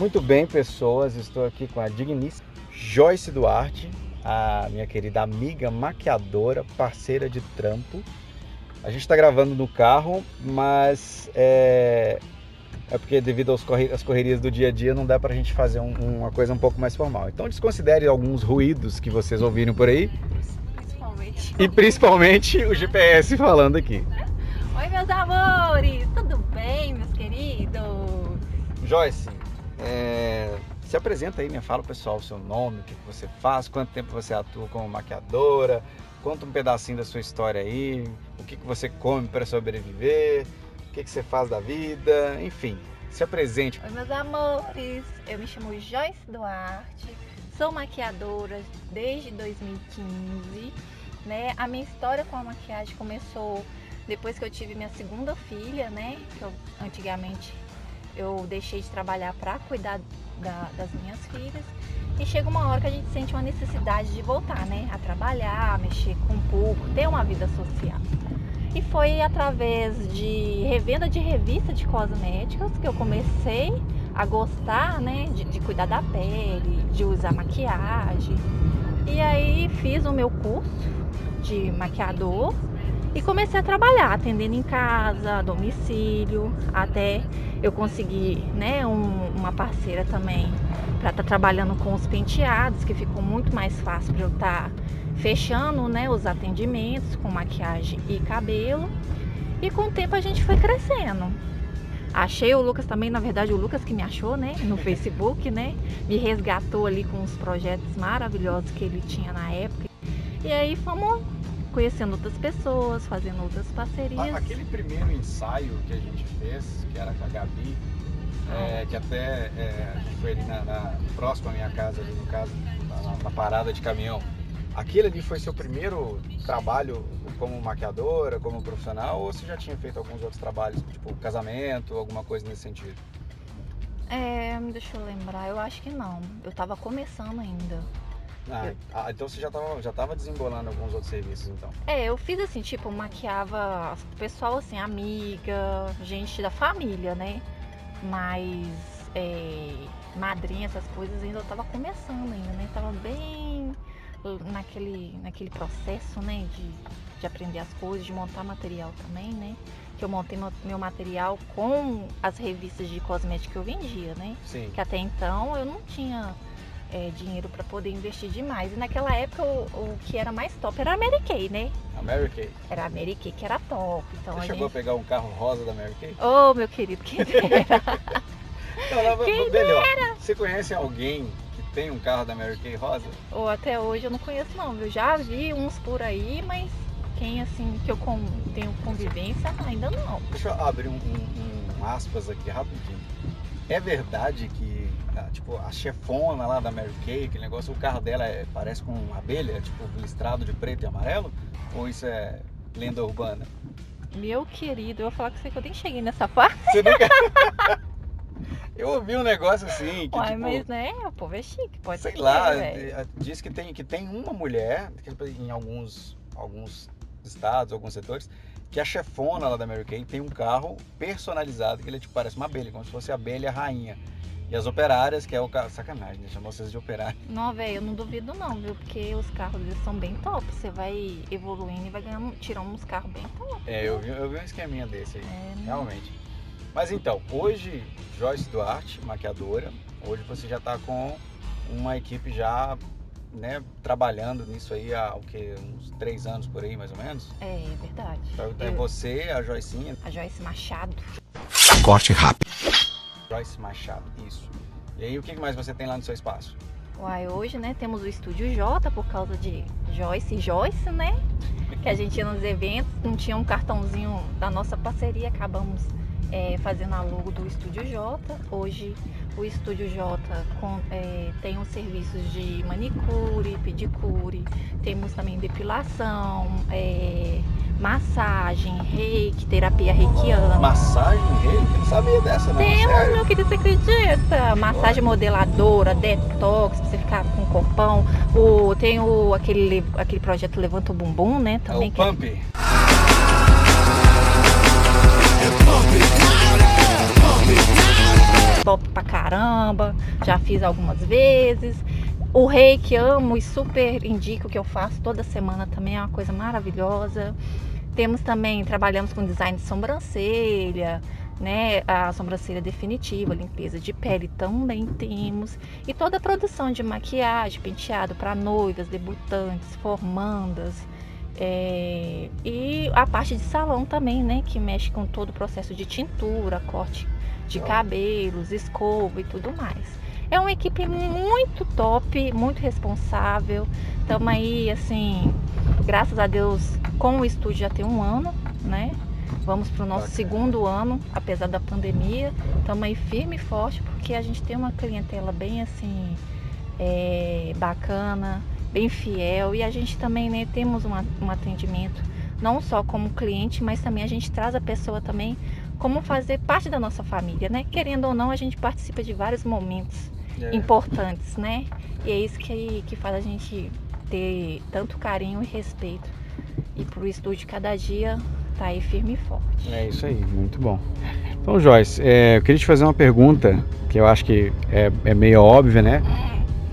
Muito bem, pessoas, estou aqui com a digníssima Joyce Duarte, a minha querida amiga maquiadora, parceira de trampo. A gente está gravando no carro, mas é, é porque devido às corre correrias do dia a dia não dá para a gente fazer um, uma coisa um pouco mais formal. Então desconsidere alguns ruídos que vocês ouviram por aí. Principalmente. E principalmente o GPS falando aqui. Oi, meus amores! Tudo bem, meus queridos? Joyce, é, se apresenta aí, me fala pessoal o seu nome, o que você faz, quanto tempo você atua como maquiadora, conta um pedacinho da sua história aí, o que você come para sobreviver, o que você faz da vida, enfim, se apresente. Oi, meus amores! Eu me chamo Joyce Duarte, sou maquiadora desde 2015. Né? A minha história com a maquiagem começou depois que eu tive minha segunda filha, né? Que eu, antigamente eu deixei de trabalhar para cuidar da, das minhas filhas. E chega uma hora que a gente sente uma necessidade de voltar, né? A trabalhar, a mexer com um pouco, ter uma vida social. E foi através de revenda de revista de cosméticos que eu comecei a gostar, né? De, de cuidar da pele, de usar maquiagem. E aí fiz o meu curso de maquiador e comecei a trabalhar, atendendo em casa, domicílio, até eu conseguir né, um, uma parceira também para estar tá trabalhando com os penteados, que ficou muito mais fácil para eu estar tá fechando né, os atendimentos com maquiagem e cabelo. E com o tempo a gente foi crescendo. Achei o Lucas também, na verdade, o Lucas que me achou, né, no Facebook, né, me resgatou ali com os projetos maravilhosos que ele tinha na época. E aí fomos conhecendo outras pessoas, fazendo outras parcerias. Aquele primeiro ensaio que a gente fez, que era com a Gabi, é, que até é, foi ali na, na, próximo à minha casa, ali no caso, na, na, parada de caminhão. Aquele ali foi seu primeiro trabalho como maquiadora, como profissional, ou você já tinha feito alguns outros trabalhos, tipo casamento, alguma coisa nesse sentido? É, deixa eu lembrar, eu acho que não. Eu tava começando ainda. Ah, ah, então você já estava já tava desembolando alguns outros serviços, então? É, eu fiz assim, tipo, maquiava o pessoal, assim, amiga, gente da família, né? Mas é, madrinha, essas coisas ainda eu tava começando ainda, né? Tava bem naquele, naquele processo, né? De, de aprender as coisas, de montar material também, né? Que eu montei meu material com as revistas de cosméticos que eu vendia, né? Sim. Que até então eu não tinha é, dinheiro para poder investir demais. E naquela época o, o, que era mais top era a Mary Kay, né? A Mary Kay. Era a Mary Kay que era top. Então Você a chegou gente... a pegar um carro rosa da Mary Kay? Oh, meu querido, quem dera. não, quem melhor. Dera. Você conhece alguém que tem um carro da Mary Kay rosa? Ou oh, até hoje eu não conheço não, eu já vi uns por aí, mas quem assim que eu com... tenho convivência ainda não. Deixa eu abrir um, um, um aspas aqui rapidinho. É verdade que tipo, a chefona lá da Mary Kay, aquele negócio, o carro dela é, parece com uma abelha, tipo, listrado de preto e amarelo? Ou isso é lenda urbana? Meu querido, eu vou falar com você que eu nem cheguei nessa parte. Você nunca... eu ouvi um negócio assim. Que, Uai, tipo, mas né, o povo é chique, pode sei ser. Sei lá, diz que tem, que tem uma mulher, em alguns, alguns estados, alguns setores, que a chefona lá da Mary Kay tem um carro personalizado, que ele tipo, parece uma abelha, como se fosse a abelha rainha. E as operárias, que é o carro. Sacanagem, né? Chamou vocês de operário. Não, velho, eu não duvido não, viu? Porque os carros eles são bem top. Você vai evoluindo e vai ganhando, tirando uns carros bem top. É, eu vi, eu vi um esqueminha desse aí. É, né? realmente. Mas então, hoje, Joyce Duarte, maquiadora, hoje você já está com uma equipe já né, trabalhando nisso aí há o que, uns três anos por aí, mais ou menos? É, é verdade. Então é você, a Joycinha. A Joyce Machado. Corte rápido. Joyce Machado, isso. E aí, o que mais você tem lá no seu espaço? Uai, hoje, né, temos o Estúdio J por causa de Joyce e Joyce, né? Que a gente ia nos eventos, não tinha um cartãozinho da nossa parceria, acabamos é, fazendo a logo do Estúdio J. Hoje o Estúdio J com, é, tem os serviços de manicure, pedicure, temos também depilação, é, massagem, reiki, terapia reikiana. Massagem reiki? Não sabia dessa, não. Temos, Sério? meu querido, você acredita? Massagem modeladora, detox, pra você ficar com o corpão. O, tem o, aquele, aquele projeto Levanta o Bumbum, né? Também, é o Pump. É... Top pra caramba, já fiz algumas vezes. O reiki amo e super indico que eu faço toda semana também, é uma coisa maravilhosa. Temos também, trabalhamos com design de sobrancelha, né? A sobrancelha definitiva, limpeza de pele também temos. E toda a produção de maquiagem, penteado para noivas, debutantes, formandas. É, e a parte de salão também, né? Que mexe com todo o processo de tintura, corte de cabelos, escova e tudo mais. É uma equipe muito top, muito responsável. Estamos aí, assim, graças a Deus, com o estúdio já tem um ano, né? Vamos para o nosso Bacana. segundo ano, apesar da pandemia. Estamos aí firme e forte, porque a gente tem uma clientela bem assim, é, bacana, bem fiel. E a gente também né, temos uma, um atendimento, não só como cliente, mas também a gente traz a pessoa também como fazer parte da nossa família, né? Querendo ou não, a gente participa de vários momentos é. importantes, né? E é isso que, que faz a gente ter tanto carinho e respeito. E pro estúdio cada dia tá aí firme e forte. É isso aí, muito bom. Então, Joyce, é, eu queria te fazer uma pergunta que eu acho que é, é meio óbvia, né?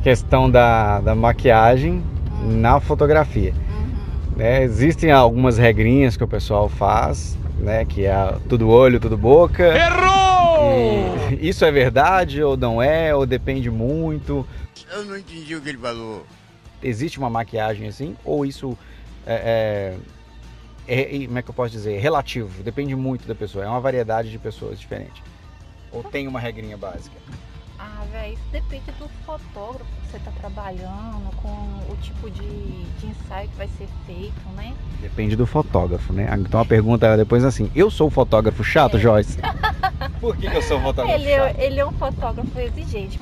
Questão da, da maquiagem na fotografia. Uhum. É, existem algumas regrinhas que o pessoal faz, né? Que é tudo olho, tudo boca. Errou! E isso é verdade ou não é? Ou depende muito? Eu não entendi o que ele falou. Existe uma maquiagem assim? Ou isso é, é, é, como é que eu posso dizer? Relativo, depende muito da pessoa. É uma variedade de pessoas diferentes. Ou tem uma regrinha básica? Ah, velho, isso depende do fotógrafo que você está trabalhando, com o tipo de, de ensaio que vai ser feito, né? Depende do fotógrafo, né? Então a pergunta é depois assim, eu sou o fotógrafo chato, é. Joyce? Por que, que, eu sou um fotógrafo ele, é, chato? Ele é um fotógrafo exigente.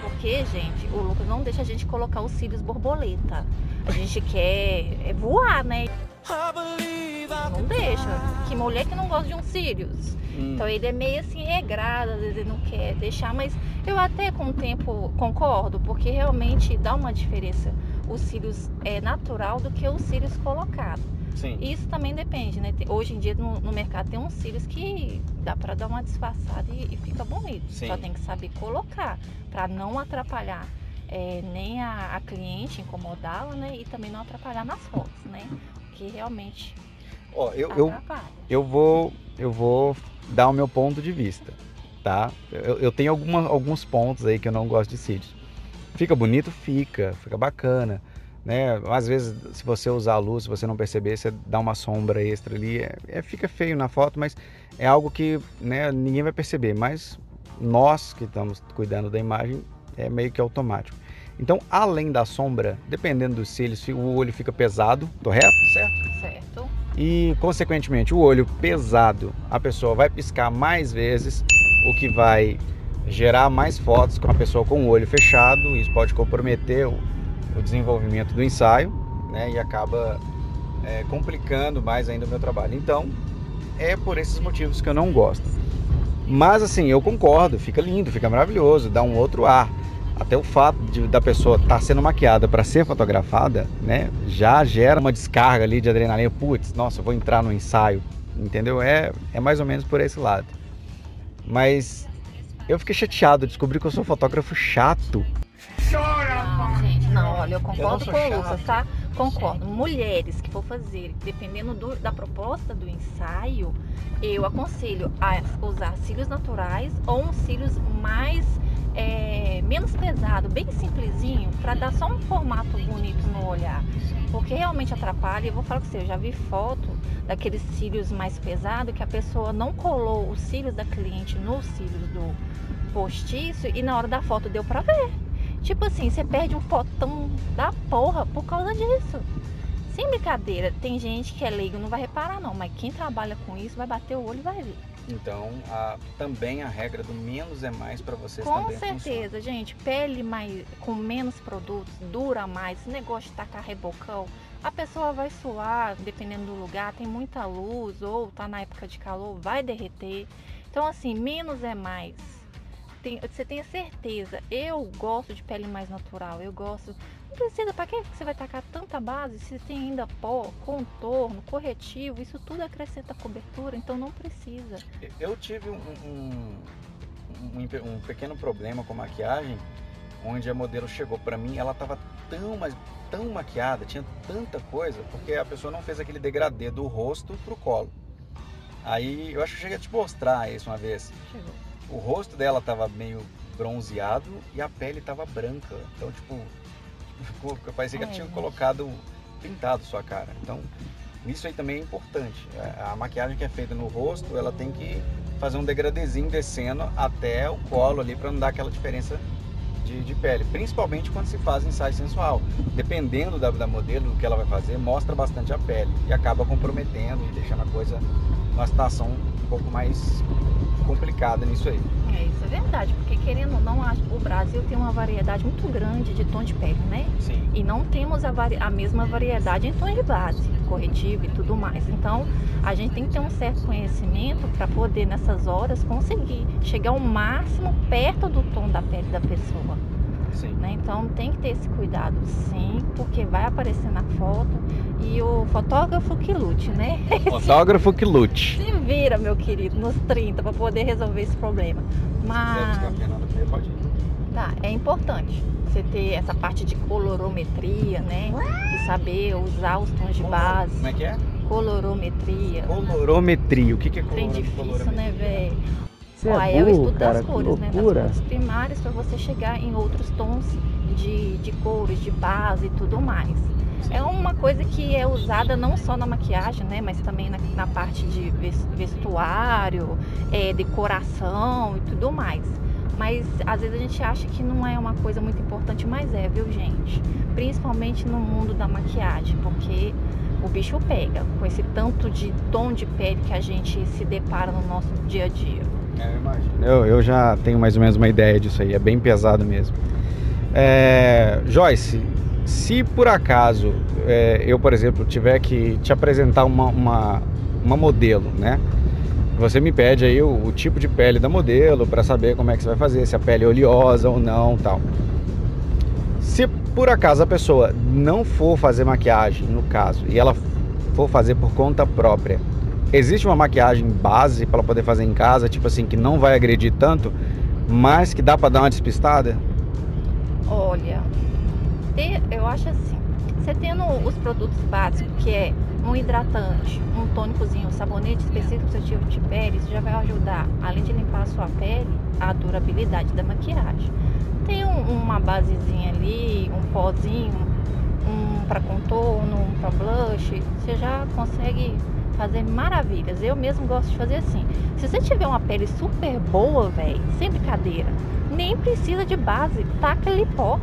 Porque, gente, o Lucas não deixa a gente colocar os cílios borboleta. A gente quer é voar, né? Não deixa. Que mulher que não gosta de uns cílios. Hum. Então ele é meio assim regrado, às vezes ele não quer deixar, mas eu até com o tempo concordo, porque realmente dá uma diferença os cílios é natural do que os cílios colocados. Sim. Isso também depende, né? Hoje em dia no, no mercado tem uns cílios que dá para dar uma disfarçada e, e fica bonito. Sim. Só tem que saber colocar para não atrapalhar é, nem a, a cliente, incomodá-la, né? E também não atrapalhar nas fotos, né? Porque realmente Ó, eu, eu, eu, vou, eu vou dar o meu ponto de vista, tá? Eu, eu tenho alguma, alguns pontos aí que eu não gosto de cílios. Fica bonito? Fica, fica bacana né? Às vezes, se você usar a luz, se você não perceber, você dá uma sombra extra ali, é, é, fica feio na foto, mas é algo que né, ninguém vai perceber. Mas nós que estamos cuidando da imagem, é meio que automático. Então, além da sombra, dependendo dos cílios, o olho fica pesado, correto? Certo? Certo. E, consequentemente, o olho pesado, a pessoa vai piscar mais vezes, o que vai gerar mais fotos com a pessoa com o olho fechado. Isso pode comprometer o o desenvolvimento do ensaio né, e acaba é, complicando mais ainda o meu trabalho. Então, é por esses motivos que eu não gosto. Mas assim, eu concordo, fica lindo, fica maravilhoso, dá um outro ar. Até o fato de, da pessoa estar tá sendo maquiada para ser fotografada, né, já gera uma descarga ali de adrenalina. Putz, nossa, vou entrar no ensaio, entendeu? É, é mais ou menos por esse lado. Mas eu fiquei chateado, descobri que eu sou fotógrafo chato. Chora, não, olha, eu concordo eu com o Lucas, tá? Concordo. Mulheres que for fazer, dependendo do, da proposta do ensaio, eu aconselho a usar cílios naturais ou uns cílios mais é, menos pesado, bem simplesinho, para dar só um formato bonito no olhar. Porque realmente atrapalha. Eu vou falar com você, eu já vi foto daqueles cílios mais pesados que a pessoa não colou os cílios da cliente nos cílios do postiço e na hora da foto deu para ver. Tipo assim, você perde um fotão da porra por causa disso. Sem brincadeira, tem gente que é leigo não vai reparar não, mas quem trabalha com isso vai bater o olho e vai ver. Então, a, também a regra do menos é mais para vocês com também certeza, funciona. gente. Pele mais, com menos produtos, dura mais. Esse negócio de tacar rebocão, a pessoa vai suar, dependendo do lugar, tem muita luz ou tá na época de calor, vai derreter. Então, assim, menos é mais tem, você tenha certeza. Eu gosto de pele mais natural. Eu gosto. Não precisa, para que você vai tacar tanta base se tem ainda pó, contorno, corretivo? Isso tudo acrescenta cobertura, então não precisa. Eu tive um, um, um, um pequeno problema com maquiagem, onde a modelo chegou para mim, ela tava tão, mas tão maquiada, tinha tanta coisa, porque a pessoa não fez aquele degradê do rosto pro colo. Aí eu acho que eu cheguei a te mostrar isso uma vez. Chegou. O rosto dela tava meio bronzeado e a pele tava branca. Então, tipo, ficou, parecia que É, tinha colocado, pintado sua cara. Então, isso aí também é importante. A a maquiagem que é feita no rosto, ela tem que fazer um degradezinho descendo até o colo ali para não dar aquela diferença de, de pele. Principalmente quando se faz ensaio sensual. Dependendo da, da modelo, do que ela vai fazer, mostra bastante a pele e acaba comprometendo e deixando a coisa numa situação um pouco mais complicada nisso aí. É, isso é verdade, porque querendo ou não, o Brasil tem uma variedade muito grande de tom de pele, né? Sim. E não temos a, a mesma variedade em tom de base, corretivo e tudo mais. Então, a gente tem que ter um certo conhecimento para poder, nessas horas, conseguir chegar ao máximo perto do tom da pele da pessoa. Sim. né? Então, tem que ter esse cuidado, sim, porque vai aparecer na foto. E o fotógrafo que lute, né? Fotógrafo que lute. Se vira, meu querido, nos 30 para poder resolver esse problema. Mas. pode ir. Tá, é importante você ter essa parte de colorometria, né? E saber usar os tons de base. Como é que é? Colorometria. Colorometria. O que, que é Trem coloro- difícil, colorometria? né, velho? Você Ó, é é o estudo cara, das cores, né? Das loucura. cores primárias para você chegar em outros tons de, de cores, de base e tudo mais. É uma coisa que é usada não só na maquiagem, né? Mas também na, na parte de ves- vestuário, é, decoração e tudo mais. Mas às vezes a gente acha que não é uma coisa muito importante, mas é, viu, gente? Principalmente no mundo da maquiagem, porque o bicho pega com esse tanto de tom de pele que a gente se depara no nosso dia a dia. É, eu imagino. Eu, eu já tenho mais ou menos uma ideia disso aí, é bem pesado mesmo. É, Joyce, se por acaso é, eu, por exemplo, tiver que te apresentar uma, uma, uma modelo, né? Você me pede aí o, o tipo de pele da modelo para saber como é que você vai fazer, se a pele é oleosa ou não, tal. Se por acaso a pessoa não for fazer maquiagem, no caso, e ela for fazer por conta própria, existe uma maquiagem base para poder fazer em casa, tipo assim, que não vai agredir tanto, mas que dá para dar uma despistada? Olha, ter- eu acho assim, você tendo os produtos básicos, que é um hidratante, um tônicozinho, um sabonete específico para o seu tipo de pele, isso já vai ajudar, além de limpar a sua pele, a durabilidade da maquiagem. Tem um- uma basezinha ali, um pozinho, um para contorno, um para blush, você já consegue fazer maravilhas. Eu mesmo gosto de fazer assim. Se você tiver uma pele super boa, velho, sem brincadeira, nem precisa de base, taca ali pó.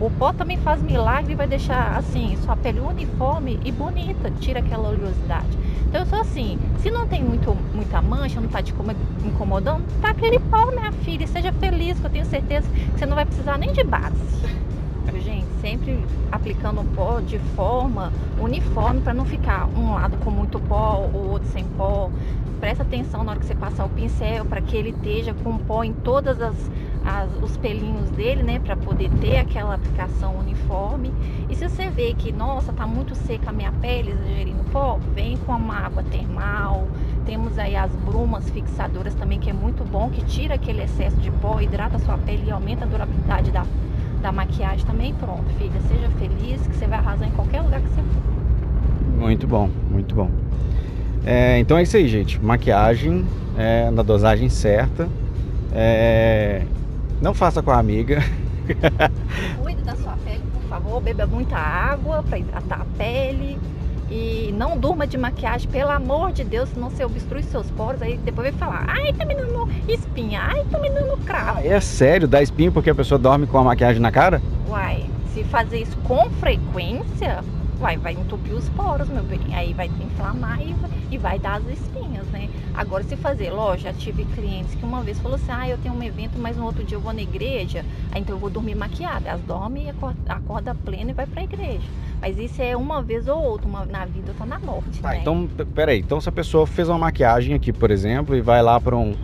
O pó também faz milagre e vai deixar assim sua pele uniforme e bonita, tira aquela oleosidade. Então eu sou assim, se não tem muito, muita mancha, não tá te incomo- incomodando, tá aquele pó, minha filha, seja feliz, que eu tenho certeza que você não vai precisar nem de base. Gente, sempre aplicando o pó de forma uniforme para não ficar um lado com muito pó, o outro sem pó. Presta atenção na hora que você passar o pincel para que ele esteja com pó em todas as, as- os pelinhos dele, né, para poder ter aquela aplicação uniforme. E se você vê que, nossa, tá muito seca a minha pele, exagerei no pó, vem com uma água termal. Temos aí as brumas fixadoras também, que é muito bom, que tira aquele excesso de pó, hidrata a sua pele e aumenta a durabilidade da, da maquiagem também. Pronto, filha, seja feliz que você vai arrasar em qualquer lugar que você for. Muito bom, muito bom. É, então é isso aí, gente. Maquiagem é, na dosagem certa. É, não faça com a amiga. Cuide da sua pele, por favor. Beba muita água para hidratar a pele. E não durma de maquiagem, pelo amor de Deus, senão você obstrui seus poros. Aí depois vai falar: ai, tá me dando espinha, ai, tá me dando cravo. É sério, dá espinho porque a pessoa dorme com a maquiagem na cara? Uai, se fazer isso com frequência, uai, vai entupir os poros, meu bem. Aí vai inflamar e vai, e vai dar as espinhas? Agora, se fazer, lógico, já tive clientes que uma vez falou assim: ah, eu tenho um evento, mas no outro dia eu vou na igreja, aí então eu vou dormir maquiada. Elas dormem e acorda, acorda plena e vai pra igreja. Mas isso é uma vez ou outra, uma na vida, outra na morte, Tá, né? então, peraí. Então, se a pessoa fez uma maquiagem aqui, por exemplo, e vai lá para um,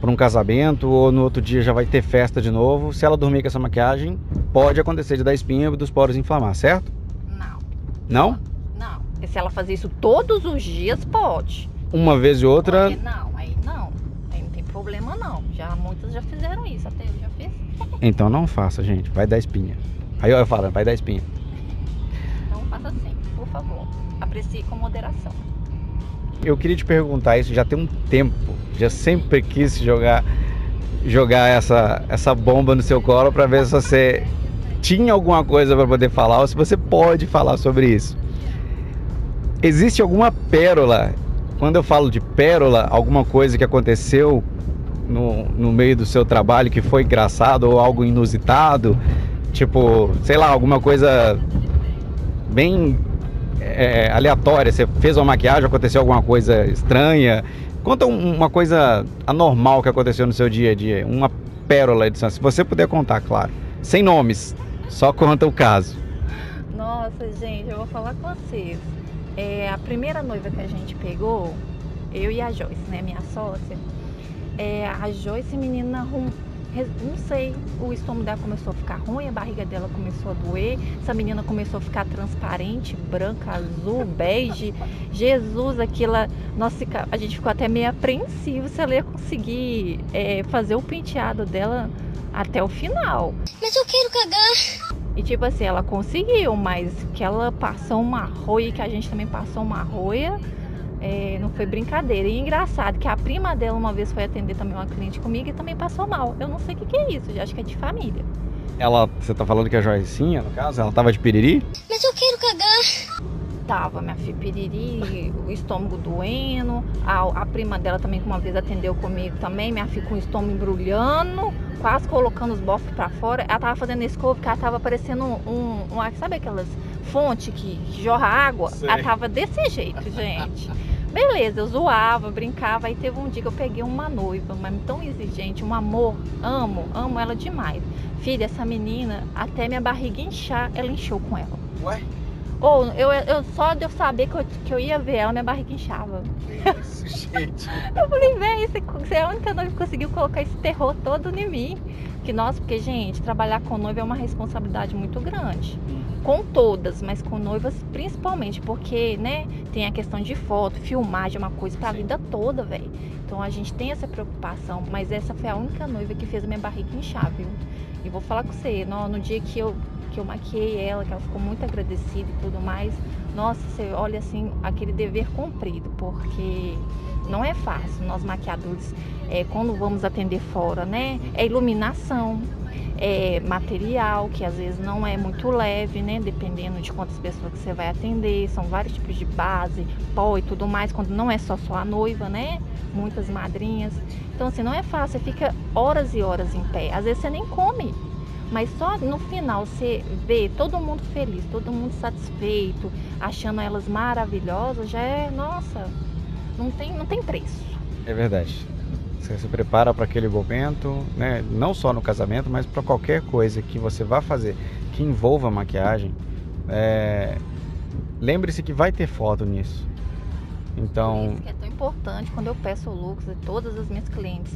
pra um casamento, ou no outro dia já vai ter festa de novo, se ela dormir com essa maquiagem, pode acontecer de dar espinha e dos poros inflamar, certo? Não, Não? não. E se ela fazer isso todos os dias, pode. Uma vez e outra. Porque não, aí não. problema não. Já muitas já fizeram isso, até eu já fiz. Então não faça, gente. Vai dar espinha. Aí eu falo, vai dar espinha. Então faça assim, por favor. Aprecie com moderação. Eu queria te perguntar isso já tem um tempo. Já sempre quis jogar jogar essa, essa bomba no seu colo para ver se você tinha alguma coisa para poder falar ou se você pode falar sobre isso. Existe alguma pérola? Quando eu falo de pérola, alguma coisa que aconteceu no, no meio do seu trabalho que foi engraçado ou algo inusitado? Tipo, sei lá, alguma coisa bem é, aleatória. Você fez uma maquiagem, aconteceu alguma coisa estranha. Conta uma coisa anormal que aconteceu no seu dia a dia, uma pérola de Se você puder contar, claro. Sem nomes, só conta o caso. Nossa, gente, eu vou falar com vocês. É, a primeira noiva que a gente pegou, eu e a Joyce, né, minha sócia, é, a Joyce, menina rum, não sei, o estômago dela começou a ficar ruim, a barriga dela começou a doer, essa menina começou a ficar transparente, branca, azul, bege. Jesus, aquilo, nossa, a gente ficou até meio apreensivo se ela ia conseguir é, fazer o penteado dela até o final. Mas eu quero cagar. E tipo assim, ela conseguiu, mas que ela passou uma roia, que a gente também passou uma roia é, não foi brincadeira. E engraçado que a prima dela uma vez foi atender também uma cliente comigo e também passou mal. Eu não sei o que, que é isso, acho que é de família. Ela, você tá falando que é a Joicinha, no caso? Ela tava de piriri? Mas eu quero cagar. Tava, minha filha, piriri, o estômago doendo. A, a prima dela também, que uma vez atendeu comigo também, minha filha com o estômago embrulhando, quase colocando os bofos pra fora. Ela tava fazendo escova porque ela tava parecendo um, um, um sabe aquelas fontes que, que jorra água? Sei. Ela tava desse jeito, gente. Beleza, eu zoava, brincava. Aí teve um dia que eu peguei uma noiva, mas tão exigente, um amor, amo, amo ela demais. Filha, essa menina, até minha barriga inchar, ela inchou com ela. Ué? Ou eu, eu só de eu saber que eu, que eu ia ver ela, minha barriga inchava. Isso, gente. eu falei, véi, você é a única noiva que conseguiu colocar esse terror todo em mim. Que nós, porque, gente, trabalhar com noiva é uma responsabilidade muito grande. Com todas, mas com noivas principalmente, porque, né, tem a questão de foto, filmagem, é uma coisa pra Sim. vida toda, velho. Então a gente tem essa preocupação, mas essa foi a única noiva que fez a minha barriga inchar, viu? E vou falar com você, no, no dia que eu, que eu maquiei ela, que ela ficou muito agradecida e tudo mais, nossa, você olha assim, aquele dever cumprido, porque não é fácil, nós maquiadores é, quando vamos atender fora, né? É iluminação, é material, que às vezes não é muito leve, né? Dependendo de quantas pessoas que você vai atender. São vários tipos de base, pó e tudo mais, quando não é só sua noiva, né? Muitas madrinhas. Então, assim, não é fácil, você fica horas e horas em pé. Às vezes você nem come. Mas só no final você vê todo mundo feliz, todo mundo satisfeito, achando elas maravilhosas, já é, nossa, não tem, não tem preço. É verdade. Você se prepara para aquele momento, né? não só no casamento, mas para qualquer coisa que você vá fazer que envolva maquiagem. É... Lembre-se que vai ter foto nisso. Então. Isso que é tão importante quando eu peço o looks de todas as minhas clientes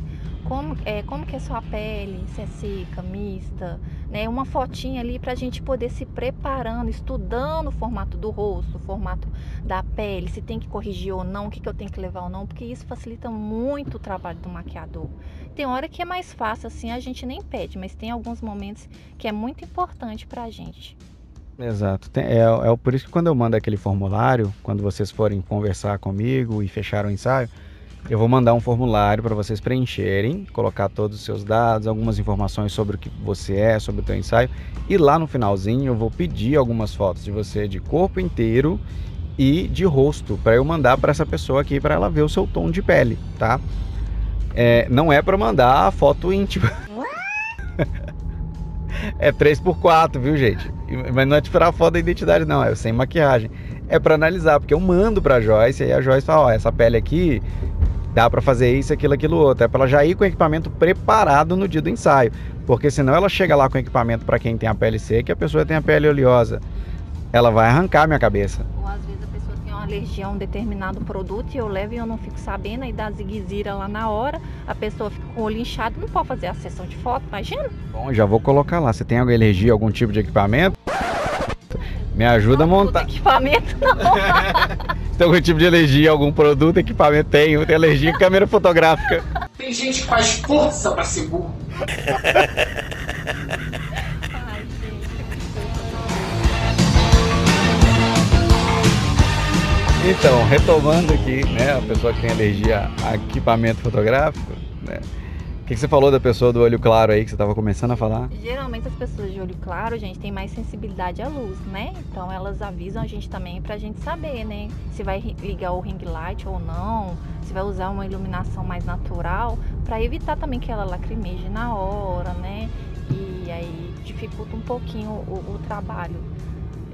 como é, como que é sua pele, se é seca, mista, né? Uma fotinha ali para a gente poder se preparando, estudando o formato do rosto, o formato da pele, se tem que corrigir ou não, o que, que eu tenho que levar ou não, porque isso facilita muito o trabalho do maquiador. Tem hora que é mais fácil assim, a gente nem pede, mas tem alguns momentos que é muito importante para a gente. Exato. É, é por isso que quando eu mando aquele formulário, quando vocês forem conversar comigo e fechar o ensaio, eu vou mandar um formulário para vocês preencherem, colocar todos os seus dados, algumas informações sobre o que você é, sobre o teu ensaio. E lá no finalzinho eu vou pedir algumas fotos de você de corpo inteiro e de rosto para eu mandar para essa pessoa aqui para ela ver o seu tom de pele, tá? É, não é para mandar a foto íntima. é 3x4, viu, gente? Mas não é tirar foto da identidade, não, é sem maquiagem. É para analisar, porque eu mando para Joyce e aí a Joyce fala: Ó, essa pele aqui dá para fazer isso, aquilo, aquilo outro. É para ela já ir com o equipamento preparado no dia do ensaio, porque senão ela chega lá com o equipamento para quem tem a pele seca e a pessoa tem a pele oleosa. Ela vai arrancar minha cabeça. Ou às vezes a pessoa tem uma alergia a um determinado produto e eu levo e eu não fico sabendo, aí dá ziguezira lá na hora, a pessoa fica com o olho inchado, não pode fazer a sessão de foto, imagina? Bom, já vou colocar lá. Você tem alguma alergia a algum tipo de equipamento? Me ajuda não, a montar. Equipamento não. tem algum tipo de alergia a algum produto, equipamento? Tenho. Tem alergia a câmera fotográfica. Tem gente que faz força pra ser burro. Ai, gente. Então, retomando aqui, né, a pessoa que tem alergia a equipamento fotográfico, né? Que, que você falou da pessoa do olho claro aí que você estava começando a falar? Geralmente as pessoas de olho claro, gente, tem mais sensibilidade à luz, né? Então elas avisam a gente também pra gente saber, né? Se vai ligar o ring light ou não, se vai usar uma iluminação mais natural, pra evitar também que ela lacrimeje na hora, né? E aí dificulta um pouquinho o, o trabalho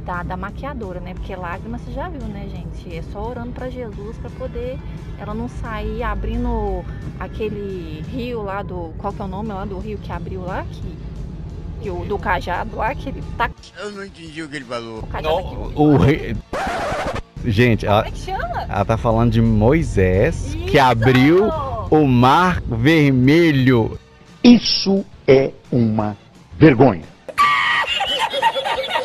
da, da maquiadora, né? Porque lágrimas você já viu, né, gente? É só orando pra Jesus pra poder ela não sair abrindo aquele rio lá do. Qual que é o nome lá do rio que abriu lá? Que, que o, do cajado lá, que ele tá Eu não entendi o que ele falou. o cajado aqui. O rei- Gente, ela, Como é que chama? ela tá falando de Moisés que Isso! abriu o mar vermelho. Isso é uma vergonha.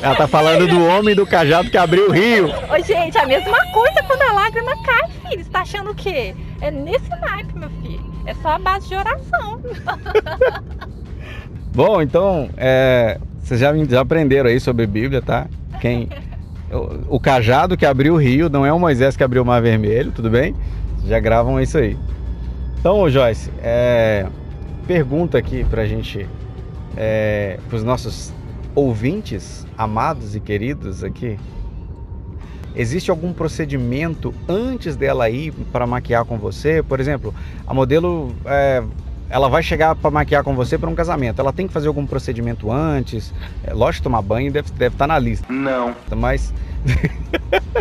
Ela tá falando do homem do cajado que abriu o rio. Ô, gente, a mesma coisa quando a lágrima cai, filho. Você tá achando o quê? É nesse naipe, meu filho. É só a base de oração. Bom, então, é, vocês já, já aprenderam aí sobre Bíblia, tá? Quem, o, o cajado que abriu o rio não é o Moisés que abriu o mar vermelho, tudo bem? Já gravam isso aí. Então, ô Joyce, é, pergunta aqui pra gente, é, pros nossos ouvintes amados e queridos aqui. Existe algum procedimento antes dela ir para maquiar com você? Por exemplo, a modelo é, ela vai chegar para maquiar com você para um casamento. Ela tem que fazer algum procedimento antes? É, lógico, tomar banho deve, deve estar na lista, Não. mas.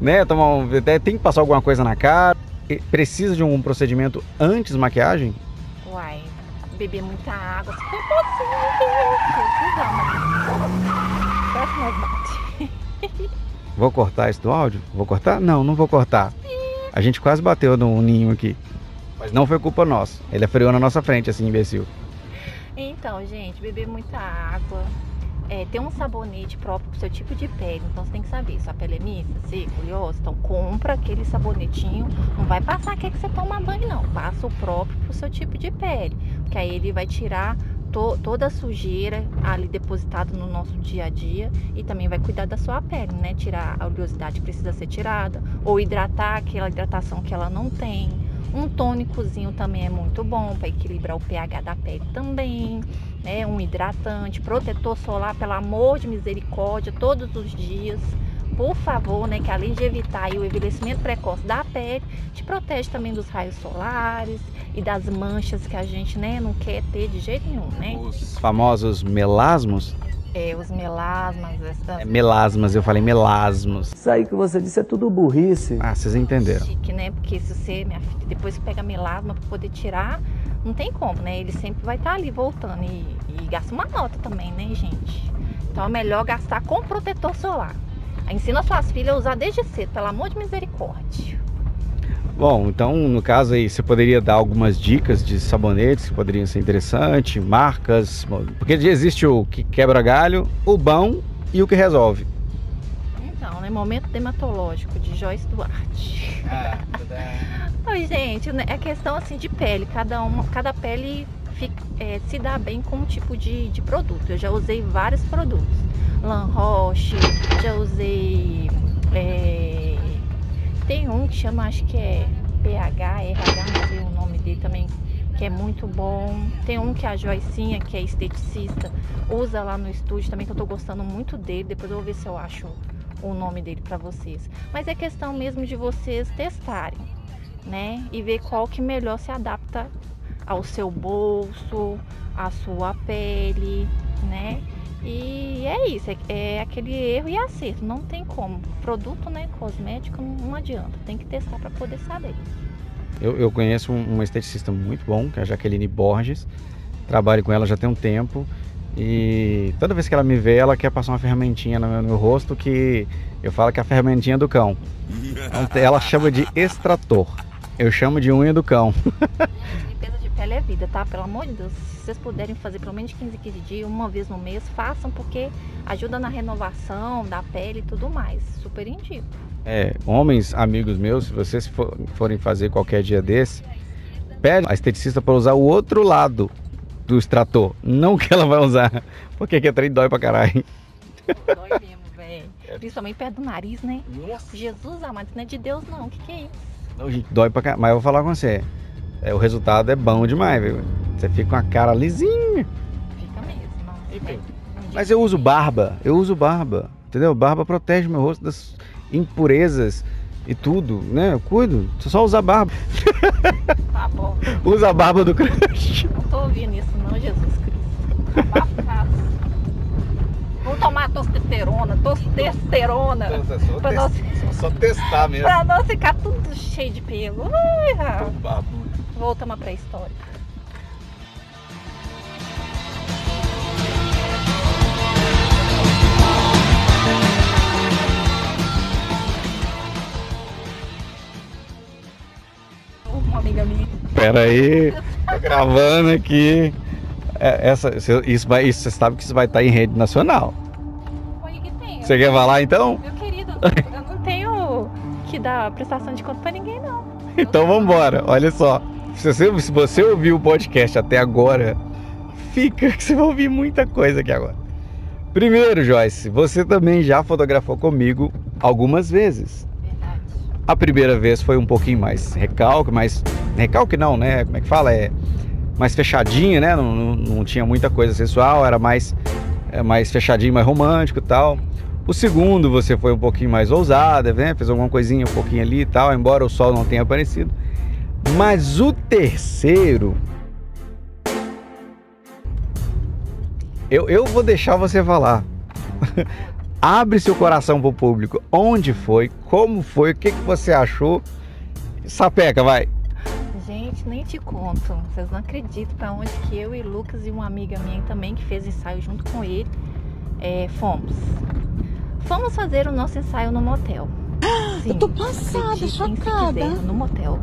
né? Tomar um, tem que passar alguma coisa na cara? E Precisa de algum procedimento antes da maquiagem? Uai, beber muita água. Se for possível, bate. Vou cortar isso do áudio? Vou cortar? Não, não vou cortar. A gente quase bateu no ninho aqui. Mas não foi culpa nossa. Ele freou na nossa frente, assim, imbecil. Então, gente, beber muita água. É, ter um sabonete próprio pro seu tipo de pele. Então você tem que saber, sua pele é mista, seca, oleosa. Então compra aquele sabonetinho. Não vai passar aquele que você toma banho, não. Passa o próprio pro seu tipo de pele. Porque aí ele vai tirar to- toda a sujeira ali depositada no nosso dia a dia. E também vai cuidar da sua pele, né? Tirar a oleosidade que precisa ser tirada. Ou hidratar aquela hidratação que ela não tem. Um tônicozinho também é muito bom para equilibrar o pH da pele também, né? Um hidratante, protetor solar, pelo amor de misericórdia, todos os dias. Por favor, né, que além de evitar o envelhecimento precoce da pele, te protege também dos raios solares e das manchas que a gente, né, não quer ter de jeito nenhum, né? Os famosos melasmos. É, os melasmas, essa É, melasmas, eu falei melasmos. Isso aí que você disse é tudo burrice. Ah, vocês entenderam. chique, né? Porque se você, minha filha, depois que pega melasma para poder tirar, não tem como, né? Ele sempre vai estar ali voltando e, e gasta uma nota também, né, gente? Então é melhor gastar com protetor solar. Ensina suas filhas a usar desde cedo, pelo amor de misericórdia. Bom, então no caso aí você poderia dar algumas dicas de sabonetes que poderiam ser interessantes, marcas, porque existe o que quebra galho, o bom e o que resolve. Então, né? Momento dermatológico de Joyce Duarte. Oi, gente, né, é questão assim de pele. Cada uma, cada pele fica- é, se dá bem com um tipo de, de produto. Eu já usei vários produtos. Lan Roche, já usei. é, tem um que chama, acho que é PH, RH, não sei o nome dele também, que é muito bom. Tem um que a Joicinha, que é esteticista, usa lá no estúdio também, que eu tô gostando muito dele. Depois eu vou ver se eu acho o nome dele para vocês. Mas é questão mesmo de vocês testarem, né? E ver qual que melhor se adapta ao seu bolso, à sua pele, né? E é isso, é, é aquele erro e acerto, não tem como. Produto, né, cosmético não, não adianta, tem que testar para poder saber. Eu, eu conheço um, uma esteticista muito bom, que é a Jaqueline Borges. Trabalho com ela já tem um tempo. E toda vez que ela me vê, ela quer passar uma ferramentinha no meu, no meu rosto que eu falo que é a ferramentinha do cão. Então, ela chama de extrator. Eu chamo de unha do cão. Limpeza de pele é vida, tá? Pelo amor de Deus, vocês puderem fazer pelo menos 15, 15 dias, uma vez no mês, façam porque ajuda na renovação da pele e tudo mais. Super indico. É, homens, amigos meus, se vocês for- forem fazer qualquer dia desse, pede a esteticista para usar o outro lado do extrator, não o que ela vai usar, porque que trem dói pra caralho. Dói mesmo, velho. Principalmente perto do nariz, né? Jesus amado, isso não é de Deus não. O que, que é isso? Não, gente, dói pra caralho. Mas eu vou falar com você, é, o resultado é bom demais, viu? Você fica com a cara lisinha. Fica mesmo. Mas eu uso barba, eu uso barba, entendeu? Barba protege meu rosto das impurezas e tudo, né? Eu cuido, só usar barba. Tá bom. Usa a barba do crush. Não tô ouvindo isso não, Jesus Cristo. Abafado. Vamos tomar tostesterona, tostesterona. Pra não, só testar mesmo. pra não ficar tudo cheio de pelo. Ai. Voltamos à pré-história. Uma amiga minha. Pera aí, tô gravando aqui. É, essa, isso, vai, isso, você sabe que isso vai estar em rede nacional. Que tem. Você quer falar então? Meu querido, eu não tenho que dar prestação de conta pra ninguém, não. Então vambora, olha só. Se você, se você ouviu o podcast até agora, fica que você vai ouvir muita coisa aqui agora. Primeiro, Joyce, você também já fotografou comigo algumas vezes. Verdade. A primeira vez foi um pouquinho mais recalque, mais. Recalque não, né? Como é que fala? É mais fechadinho, né? Não, não, não tinha muita coisa sensual, era mais, é, mais fechadinho, mais romântico e tal. O segundo você foi um pouquinho mais ousada, né? Fez alguma coisinha um pouquinho ali e tal, embora o sol não tenha aparecido. Mas o terceiro. Eu, eu vou deixar você falar. Abre seu coração pro público. Onde foi? Como foi? O que, que você achou? Sapeca, vai. Gente, nem te conto. Vocês não acreditam pra onde que eu e Lucas e uma amiga minha também que fez ensaio junto com ele é, fomos. Fomos fazer o nosso ensaio no motel. Sim, Eu tô passada, chocada. quiser, no motel.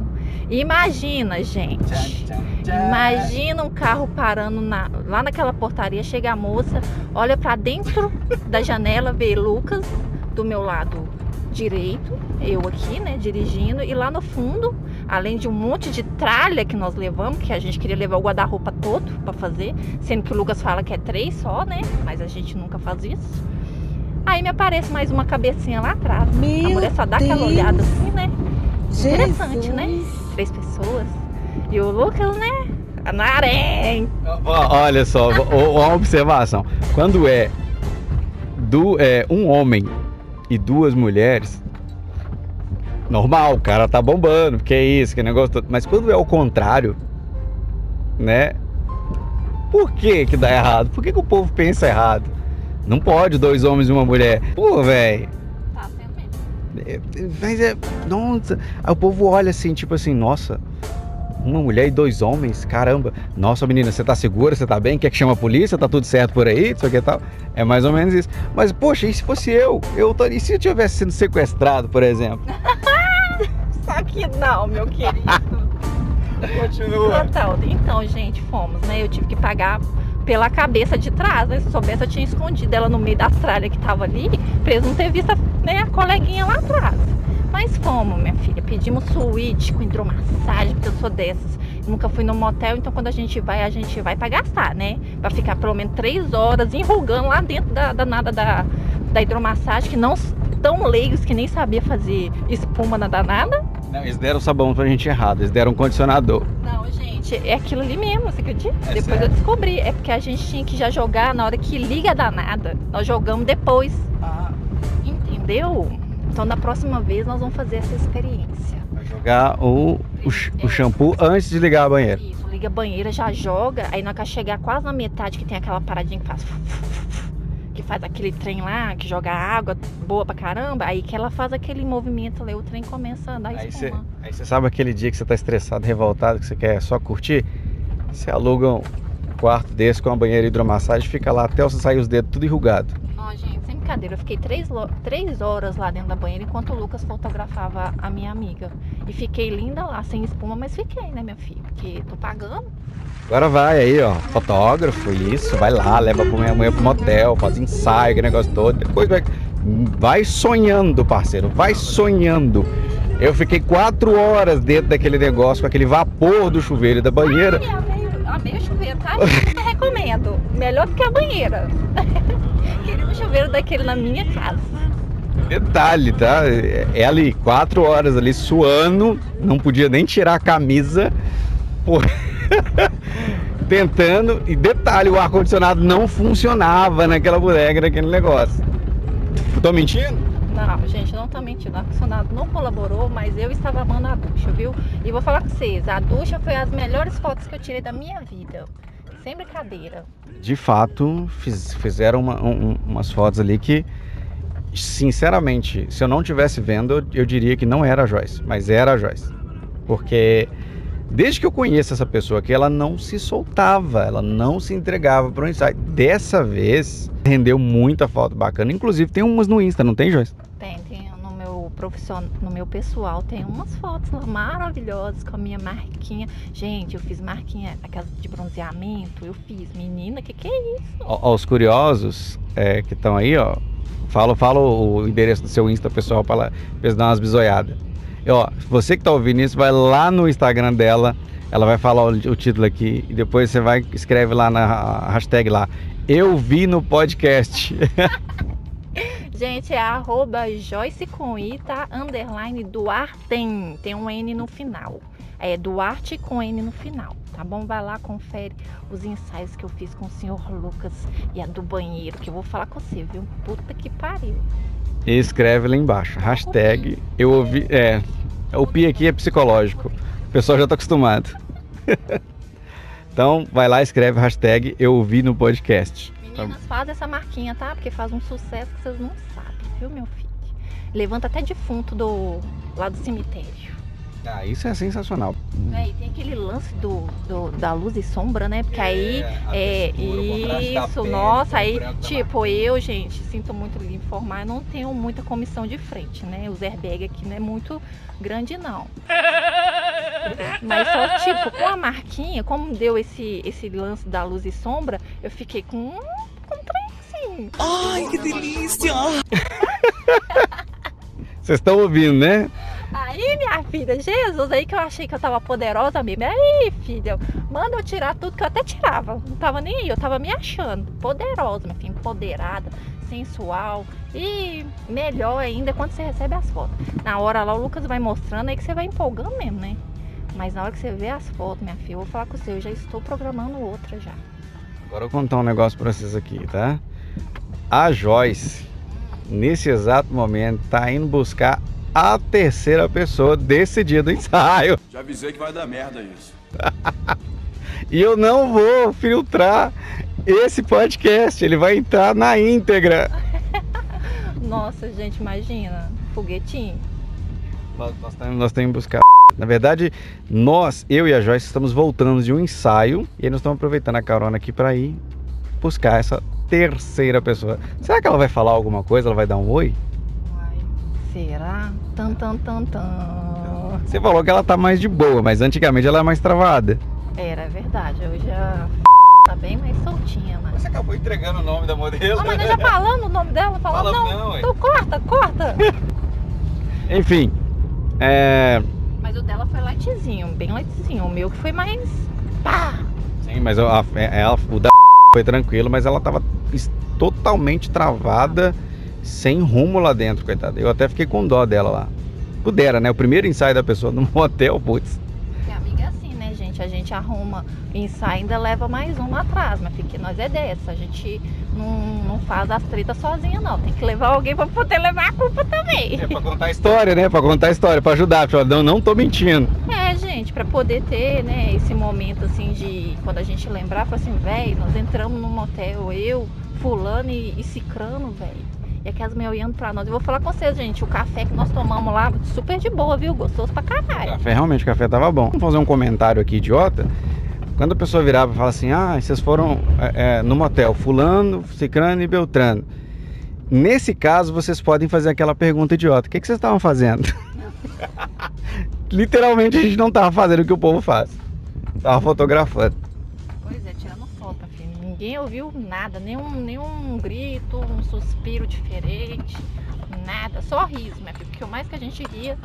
Imagina, gente. Imagina um carro parando na- lá naquela portaria, chega a moça, olha pra dentro da janela, vê Lucas do meu lado direito, eu aqui, né, dirigindo, e lá no fundo, além de um monte de tralha que nós levamos, que a gente queria levar o guarda-roupa todo pra fazer, sendo que o Lucas fala que é três só, né, mas a gente nunca faz isso. Aí me aparece mais uma cabecinha lá atrás. a Meu mulher só dá aquela Deus. olhada assim, né? Interessante, Jesus. né? Três pessoas. E o Lucas, né? Na arém. Ó, Olha só, uma observação. Quando é, du, é um homem e duas mulheres, normal, o cara tá bombando, que é isso, que negócio todo. Mas quando é o contrário, né? Por que que dá errado? Por que, que o povo pensa errado? Não pode dois homens e uma mulher. Pô, velho. Mas é. Nossa. Aí o povo olha assim, tipo assim, nossa. Uma mulher e dois homens, caramba. Nossa, menina, você tá segura? Você tá bem? Quer que chame a polícia? Tá tudo certo por aí? Isso aqui e tal. É mais ou menos isso. Mas, poxa, e se fosse eu? Eu. E se eu tivesse sido sequestrado, por exemplo? Só que não, meu querido. Continua. Total. Então, gente, fomos, né? Eu tive que pagar pela cabeça de trás, né? Se soubesse, eu tinha escondido ela no meio da tralha que tava ali, pra eles não ter visto a, né, a coleguinha lá atrás. Mas fomos, minha filha. Pedimos suíte com hidromassagem, porque eu sou dessas. Nunca fui no motel, então quando a gente vai, a gente vai pra gastar, né? Pra ficar pelo menos três horas enrugando lá dentro da, da nada da, da hidromassagem, que não tão leigos que nem sabia fazer espuma na danada. Não, eles deram sabão pra gente errado. Eles deram um condicionador. Não, gente, é aquilo ali mesmo, você acredita? É depois sério? eu descobri. É porque a gente tinha que já jogar na hora que liga a danada. Nós jogamos depois. Entendeu? Então da próxima vez nós vamos fazer essa experiência. Vai jogar o, o, o shampoo antes de ligar a banheira. Isso, liga a banheira, já joga, aí nós que chegar quase na metade que tem aquela paradinha que faz. Que faz aquele trem lá, que joga água boa pra caramba, aí que ela faz aquele movimento ali, o trem começa a andar Aí espuma. aí você sabe aquele dia que você tá estressado, revoltado, que você quer só curtir? Você aluga um quarto desse com uma banheira hidromassagem, fica lá até você sair os dedos tudo enrugado. Brincadeira, eu fiquei três, três horas lá dentro da banheira enquanto o Lucas fotografava a minha amiga. E fiquei linda lá, sem espuma, mas fiquei, né, minha filha? Porque tô pagando. Agora vai aí, ó, fotógrafo, isso, vai lá, leva pra minha mulher pro motel, faz ensaio, que negócio todo. Depois vai, vai sonhando, parceiro, vai sonhando. Eu fiquei quatro horas dentro daquele negócio, com aquele vapor do chuveiro da banheira. Amei, amei o chuveiro, tá? Eu recomendo. Melhor do que a banheira. Queria um chuveiro daquele na minha casa. Detalhe, tá? É ali, quatro horas ali suando, não podia nem tirar a camisa, por... tentando. E detalhe, o ar-condicionado não funcionava naquela bodega, naquele negócio. Tô mentindo? Não, gente, não tá mentindo. O ar-condicionado não colaborou, mas eu estava amando a ducha, viu? E vou falar com vocês, a ducha foi as melhores fotos que eu tirei da minha vida. Sem brincadeira. De fato, fiz- fizeram uma- um- umas fotos ali que, sinceramente, se eu não tivesse vendo, eu, diria que não era a Joyce, mas era a Joyce. Porque desde que eu conheço essa pessoa aqui, ela não se soltava, ela não se entregava para o ensaio. Dessa vez, rendeu muita foto bacana. Inclusive, tem umas no Insta, não tem, Joyce? Profissional, no meu pessoal, tem umas fotos lá maravilhosas com a minha marquinha. Gente, eu fiz marquinha, aquela de bronzeamento, eu fiz. Menina, que que é isso? Ó, os curiosos é, que estão aí, ó, fala, fala o endereço do seu Insta pessoal para eles dar umas bisoiadas. Ó, você que tá ouvindo isso, vai lá no Instagram dela, ela vai falar o, o título aqui e depois você vai escreve lá na hashtag lá. Eu vi no podcast. Gente, é arroba Joyce com I, tá? Underline Duarte. Tem um N no final. É Duarte com N no final, tá bom? Vai lá, confere os ensaios que eu fiz com o senhor Lucas e a do banheiro, que eu vou falar com você, viu? Puta que pariu. E escreve lá embaixo. Hashtag eu ouvi. É. O pi aqui é psicológico. O pessoal já tá acostumado. então vai lá, escreve hashtag eu ouvi no podcast. Meninas, faz essa marquinha, tá? Porque faz um sucesso que vocês não sabem, viu, meu filho? Levanta até defunto do, lá do cemitério. Ah, isso é sensacional. É, e tem aquele lance do, do- da luz e sombra, né? Porque aí é textura, contraste da isso, pele, nossa, aí, tipo, eu, gente, sinto muito lhe informar, eu não tenho muita comissão de frente, né? Os airbag aqui não é muito grande, não. Mas só, tipo, com a marquinha, como deu esse, esse lance da luz e sombra, eu fiquei com com um trem assim. Vocês estão ouvindo, né? Aí, minha filha, Jesus, aí que eu achei que eu tava poderosa mesmo. Aí, filha, manda eu tirar tudo que eu até tirava. Não tava nem aí, eu tava me achando poderosa, minha filha, empoderada, sensual. E melhor ainda quando você recebe as fotos. Na hora lá, o Lucas vai mostrando, aí que você vai empolgando mesmo, né? Mas na hora que você vê as fotos, minha filha, eu vou falar com você, eu já estou programando outra já. Agora eu vou contar um negócio pra vocês aqui, tá? A Joyce, nesse exato momento, tá indo buscar a terceira pessoa desse dia do ensaio. Já avisei que vai dar merda isso. E eu não vou filtrar esse podcast, ele vai entrar na íntegra. Nossa, gente, imagina, foguetinho. Nós, nós, temos, nós temos que buscar. Na verdade, nós, eu e a Joyce, estamos voltando de um ensaio e aí nós estamos aproveitando a carona aqui para ir buscar essa terceira pessoa. Será que ela vai falar alguma coisa? Ela vai dar um oi? Será? Tan, tan, tan, tan. Você falou que ela tá mais de boa, mas antigamente ela era mais travada. Era é verdade, hoje a tá bem mais soltinha, mas. Você acabou entregando o nome da modelo. Ah, mas nós já falamos o nome dela? Falamos Falamos não. não, então corta, corta. Enfim, é... mas o dela foi lightzinho, bem lightzinho. O meu que foi mais. Pá! Sim, mas a, a- ela, o da foi tranquilo, mas ela tava totalmente travada, sem rumo lá dentro, coitada. Eu até fiquei com dó dela lá. Pudera, né? O primeiro ensaio da pessoa no motel, putz. Gente? A gente arruma ensaio ainda leva mais uma atrás, mas porque nós é dessa. A gente não, não faz as tretas sozinha, não. Tem que levar alguém pra poder levar a culpa também. É pra contar a história, né? Pra contar a história, pra ajudar. Pra, não, não tô mentindo. É, gente, pra poder ter, né, esse momento assim de quando a gente lembrar, falar assim, velho, nós entramos num motel, eu, fulano e, e cicrano, velho. E aquelas meio olhando pra nós. Eu vou falar com vocês, gente, o café que nós tomamos lá, super de boa, viu? Gostoso pra O caralho. café, realmente, o café tava bom. Vamos fazer um comentário aqui idiota. Quando a pessoa virava e fala assim, ah, vocês foram é, é, no motel, fulano, cicrano e beltrano. Nesse caso, vocês podem fazer aquela pergunta idiota. O que, que vocês estavam fazendo? Literalmente, a gente não tava fazendo o que o povo faz. Tava fotografando. Ninguém ouviu nada, nenhum, nenhum grito, um suspiro diferente, nada. Só riso, minha filha. Porque o mais que a gente ria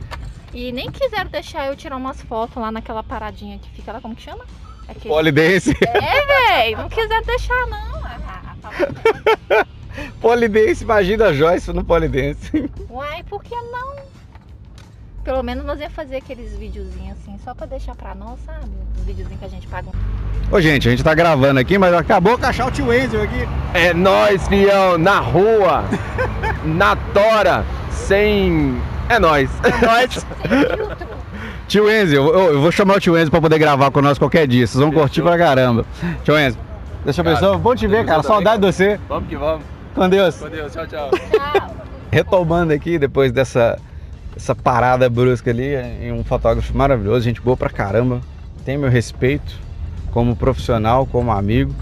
E nem quiseram deixar eu tirar umas fotos lá naquela paradinha que fica lá, como que chama? Aquele... Polidense. É, velho, não quiseram deixar não. Ah, tá Polidense, imagina a Joyce no Polidense. Uai, por que não? Pelo menos nós ia fazer aqueles videozinhos assim, só pra deixar pra nós, sabe? Os videozinhos que a gente paga. Ô, gente, a gente tá gravando aqui, mas acabou de achar o tio Enzo aqui. É nós, fião, na rua, na tora, sem. É nós. É nós. Tio Enzo, eu, eu- vou chamar o tio Enzo pra poder gravar com nós qualquer dia. Vocês vão curtir pra caramba. Tio Enzo, deixa eu só. Bom te ver, cara. Saudade de você. Vamos que vamos. Com Deus. Com Deus, tchau, tchau. Tchau. Retomando aqui, depois dessa essa parada brusca ali, em um fotógrafo maravilhoso, gente boa pra caramba. Tem meu respeito como profissional, como amigo.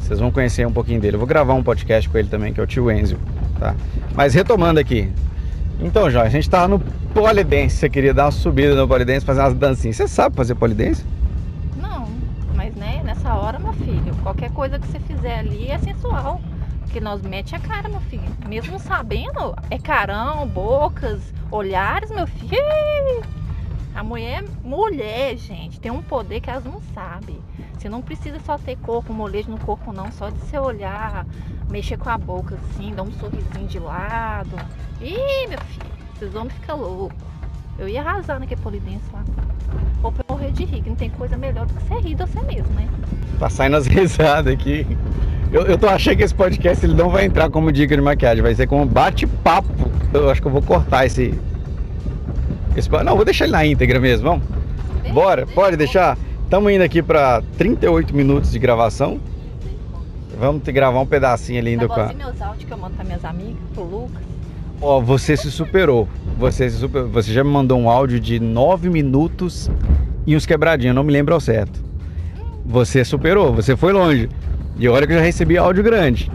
Vocês vão conhecer um pouquinho dele. Eu vou gravar um podcast com ele também, que é o tio Enzo, tá? Mas retomando aqui. Então, Jorge, a gente tava no polidense. Você queria dar uma subida no polidense, fazer umas dancinhas. Você sabe fazer polidense? Não, mas né, nessa hora, meu filho, qualquer coisa que você fizer ali é sensual. Porque nós mete a cara, meu filho. Mesmo sabendo, é carão, bocas, olhares, meu filho. A mulher, mulher, gente, tem um poder que elas não sabem. Você não precisa só ter corpo, molejo no corpo, não. Só de você olhar, mexer com a boca assim, dar um sorrisinho de lado. Ih, meu filho, esses homens ficam loucos. Eu ia arrasar naquele polidense lá. Ou pra eu morrer de rir, que não tem coisa melhor do que você rir de você mesmo, né? Tá saindo as risadas aqui. Eu, eu tô achando que esse podcast ele não vai entrar como dica de maquiagem, vai ser como bate-papo. Eu acho que eu vou cortar esse. esse não, vou deixar ele na íntegra mesmo, vamos? Bora, pode deixar? Estamos indo aqui para 38 minutos de gravação. Vamos ter gravar um pedacinho ali ainda com a... meus áudios que eu mando minhas amigas, pro Lucas. Ó, você se superou. Você se superou. Você já me mandou um áudio de 9 minutos e uns quebradinhos, não me lembro ao certo. Você superou, você foi longe. E olha que eu já recebi áudio grande.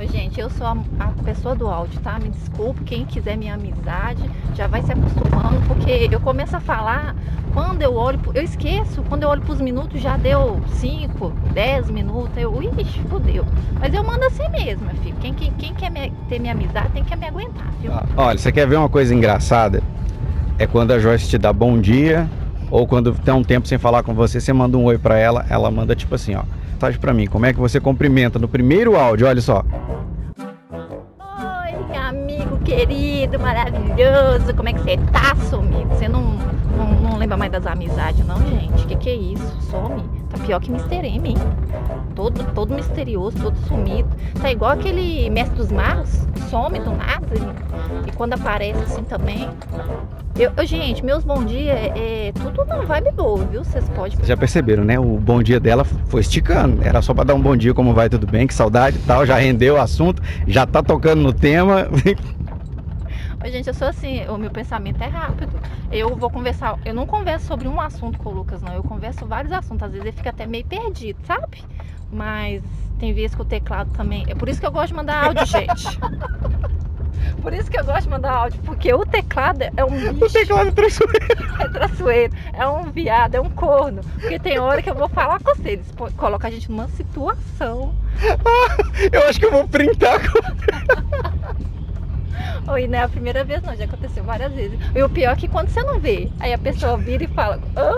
Ô, gente, eu sou a, a pessoa do áudio, tá? Me desculpe, quem quiser minha amizade já vai se acostumando, porque eu começo a falar, quando eu olho, eu esqueço, quando eu olho pros minutos já deu 5, 10 minutos, eu, ixi, fodeu. Mas eu mando assim mesmo, meu filho. Quem, quem, quem quer me- ter minha amizade tem que me aguentar, viu? Ah, Olha, você quer ver uma coisa engraçada? É quando a Joyce te dá bom dia, ou quando tem um tempo sem falar com você, você manda um oi pra ela, ela manda tipo assim, ó. Mensagem pra mim, como é que você cumprimenta no primeiro áudio, olha só. Oi, amigo querido, maravilhoso. Como é que você tá, sumido? Você não, não, não lembra mais das amizades, não, gente? Que que é isso? Some. Tá pior que Mr. M, hein? Todo, todo misterioso, todo sumido. Tá igual aquele mestre dos magos. Some do nada. E, e quando aparece assim também. Eu, eu, gente, meus bom dia é, é tudo na vibe boa, viu? Vocês podem. Vocês já perceberam, né? O bom dia dela foi esticando. Era só pra dar um bom dia, como vai, tudo bem, que saudade e tal. Já rendeu o assunto, já tá tocando no tema. Gente, eu sou assim, o meu pensamento é rápido. Eu vou conversar, eu não converso sobre um assunto com o Lucas, não. Eu converso vários assuntos. Às vezes ele fica até meio perdido, sabe? Mas tem vezes que o teclado também. É por isso que eu gosto de mandar áudio, gente. Por isso que eu gosto de mandar áudio, porque o teclado é um bicho. o teclado traiçoeiro. É traiçoeiro, é um viado, é um corno. Porque tem hora que eu vou falar com você, eles pô- colocam a gente numa situação. Eu acho que eu vou printar com. Oi, não é a primeira vez não, já aconteceu várias vezes. E o pior é que quando você não vê, aí a pessoa vira e fala, hã?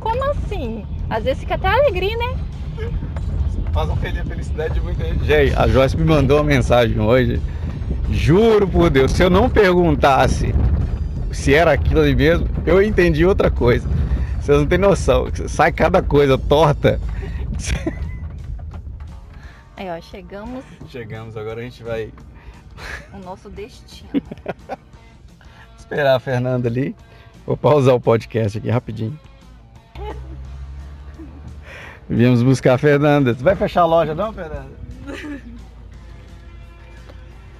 Como assim? Às vezes fica até alegria, né? Faz uma feliz felicidade de muita gente. Gente, a Joyce me mandou uma mensagem hoje. Juro por Deus, se eu não perguntasse se era aquilo ali mesmo, eu entendi outra coisa. Vocês não têm noção. Sai cada coisa torta. Aí, ó, chegamos Chegamos, agora a gente vai no nosso destino. esperar a Fernanda ali. Vou pausar o podcast aqui rapidinho. Viemos buscar a Fernanda. Você vai fechar a loja não, Fernanda?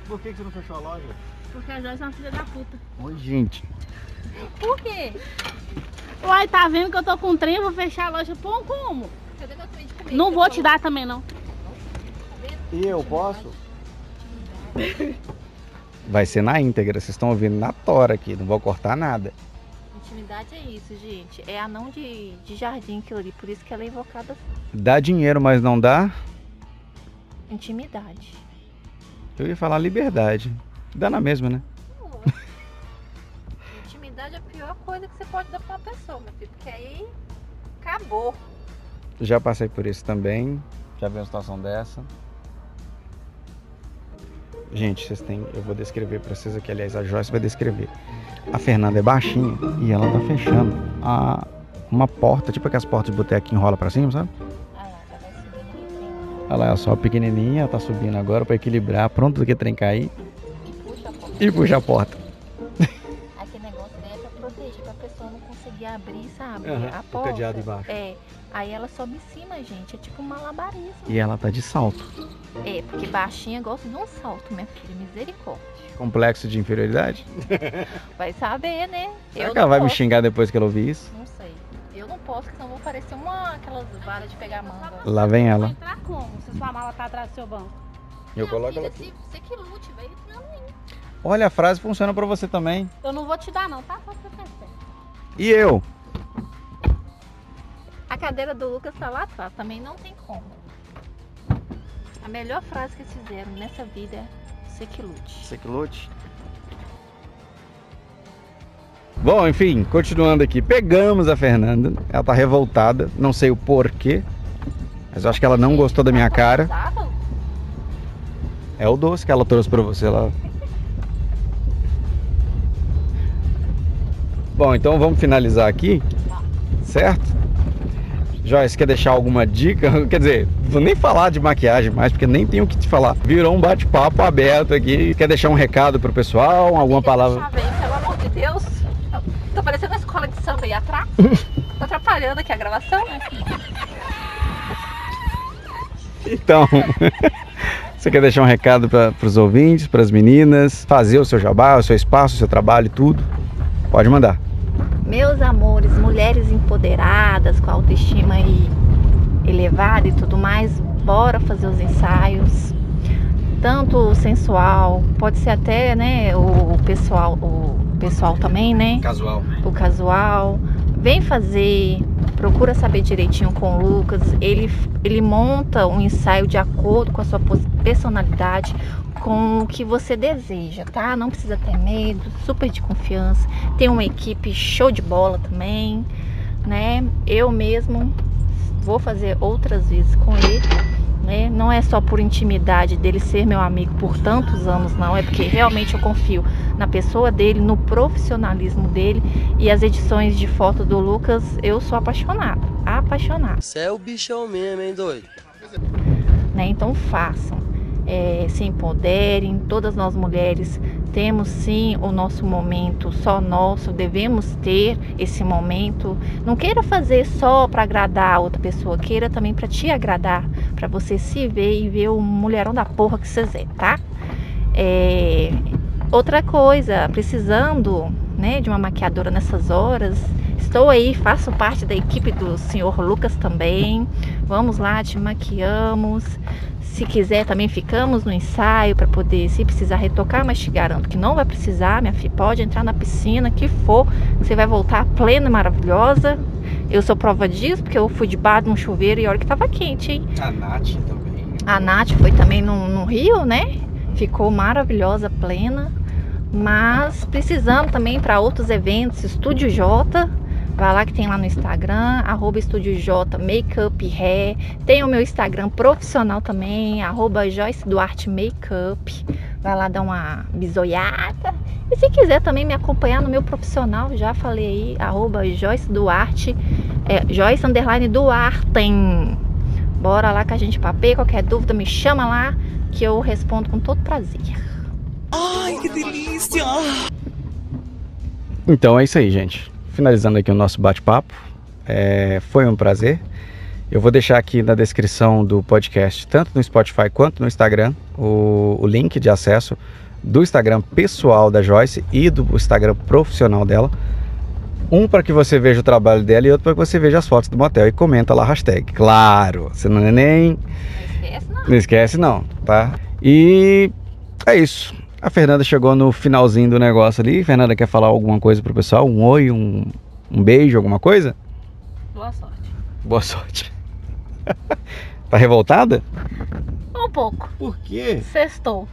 Por que que você não fechou a loja? Porque a Joyce é uma filha da puta. Oi, gente. Por quê? Uai, tá vendo que eu tô com trem, vou fechar a loja. Pô, como? Cadê meu trem de comer? Não vou te dar também, não. E eu posso? Vai ser na íntegra, vocês estão ouvindo na tora aqui, não vou cortar nada. Intimidade é isso, gente. É anão de, de jardim aquilo ali, por isso que ela é invocada assim. Dá dinheiro, mas não dá? Intimidade. Eu ia falar liberdade. Dá na mesma, né? Intimidade é a pior coisa que você pode dar pra uma pessoa, meu filho. Porque aí acabou. Já passei por isso também. Já vi uma situação dessa. Gente, vocês têm. Eu vou descrever pra vocês aqui. Aliás, a Joyce vai descrever. A Fernanda é baixinha e ela tá fechando a, uma porta, tipo aquelas portas de boteco que enrola pra cima, sabe? Olha lá, ela só pequenininha, ela tá subindo agora pra equilibrar, pronto do que trem cair E puxa a porta. e puxa a porta. Pessoa não conseguir abrir, sabe? Aham, a o porta. cadeado embaixo. É. Aí ela sobe em cima, gente. É tipo um malabarismo. E ela tá de salto. É, porque baixinha gosta de um salto, minha filha. Misericórdia. Complexo de inferioridade? Vai saber, né? Será Eu que ela vai me posso. xingar depois que ela ouvir isso? Não sei. Eu não posso, porque senão vou parecer uma aquelas varas de pegar manga. Lá vem Vai ela. entrar como? Se sua mala tá atrás do seu banco. Eu Minha coloco filha, ela aqui. se- Você que lute, velho. Olha, a frase funciona pra você também. Eu não vou te dar não, tá? Só pra você. E eu? A cadeira do Lucas tá lá atrás, também não tem como. A melhor frase que eles fizeram nessa vida é você que lute. Você que lute. Bom, enfim, continuando aqui. Pegamos a Fernanda. Ela tá revoltada. Não sei o porquê. Mas eu acho que ela não gostou da minha cara. É o doce que ela trouxe pra você lá. Bom, então vamos finalizar aqui. Certo? Joyce, quer deixar alguma dica? Quer dizer, vou nem falar de maquiagem mais, porque nem tenho o que te falar. Virou um bate-papo aberto aqui. Quer deixar um recado pro pessoal? Alguma palavra? Ver, pelo amor de Deus. Tá parecendo uma escola de samba aí atrás. tá atrapalhando aqui a gravação, né? Então, você quer deixar um recado para os ouvintes, para as meninas, fazer o seu jabá, o seu espaço, o seu trabalho, tudo? Pode mandar. Meus amores, mulheres empoderadas, com autoestima aí elevada e tudo mais, bora fazer os ensaios. Tanto o sensual, pode ser até, né, o pessoal, o pessoal também, né? Casual. o casual. Vem fazer, procura saber direitinho com o Lucas. Ele, ele monta um ensaio de acordo com a sua personalidade, com o que você deseja, tá? Não precisa ter medo, super de confiança. Tem uma equipe show de bola também, né? Eu mesmo vou fazer outras vezes com ele. Né? Não é só por intimidade dele ser meu amigo por tantos anos, não. É porque realmente eu confio na pessoa dele, no profissionalismo dele e as edições de foto do Lucas, eu sou apaixonada, apaixonada, Você é o bichão mesmo, hein, doido? né? Então façam, é, se empoderem, todas nós mulheres temos sim o nosso momento só nosso, devemos ter esse momento. Não queira fazer só para agradar a outra pessoa, queira também para te agradar, para você se ver e ver o mulherão da porra que você é, tá? É, outra coisa, precisando né, de uma maquiadora nessas horas, estou aí, faço parte da equipe do senhor Lucas também. Vamos lá, te maquiamos. Se quiser, também ficamos no ensaio para poder, se precisar retocar, mas te garanto que não vai precisar, minha filha. Pode entrar na piscina, que for, você vai voltar plena, maravilhosa. Eu sou prova disso, porque eu fui debaixo de um chuveiro e olha que tava quente, hein? A Nath também. A Nath foi também no, no Rio, né? Ficou maravilhosa, plena. Mas precisando também para outros eventos, Estúdio J. Vai lá que tem lá no Instagram, arroba Estúdio J Makeup Hair. Tem o meu Instagram profissional também, arroba Joyce Duarte Makeup. Vai lá dar uma bisoiada. E se quiser também me acompanhar no meu profissional, já falei aí, arroba Joyce Duarte, é, Joyce Underline Duarte. Bora lá que a gente papeia, qualquer dúvida me chama lá que eu respondo com todo prazer. Ai, que delícia! Então é isso aí, gente. Finalizando aqui o nosso bate-papo. É, foi um prazer. Eu vou deixar aqui na descrição do podcast, tanto no Spotify quanto no Instagram, o, o link de acesso do Instagram pessoal da Joyce e do Instagram profissional dela. Um para que você veja o trabalho dela e outro para que você veja as fotos do motel e comenta lá a hashtag. Claro, você não é nem Esquece não. não esquece não, tá? E é isso. A Fernanda chegou no finalzinho do negócio ali. Fernanda quer falar alguma coisa pro pessoal? Um oi, um, um beijo, alguma coisa? Boa sorte. Boa sorte. tá revoltada? Um pouco. Por quê? Sextou.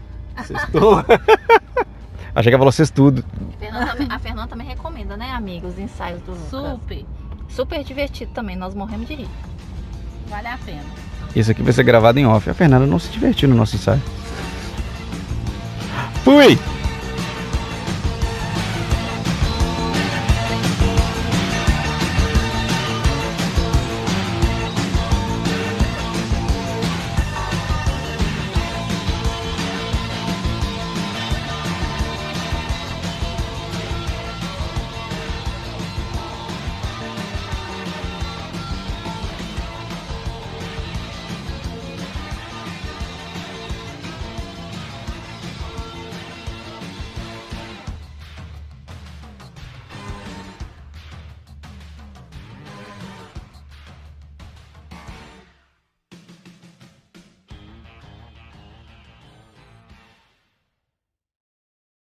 Sextou? Achei que ela falou sextudo. Fernanda também- a Fernanda também recomenda, amiga, os ensaios do Lucas. Super. Super divertido também, nós morremos de rir. Vale a pena. Isso aqui vai ser gravado em off. A Fernanda não se divertiu no nosso ensaio. Fui!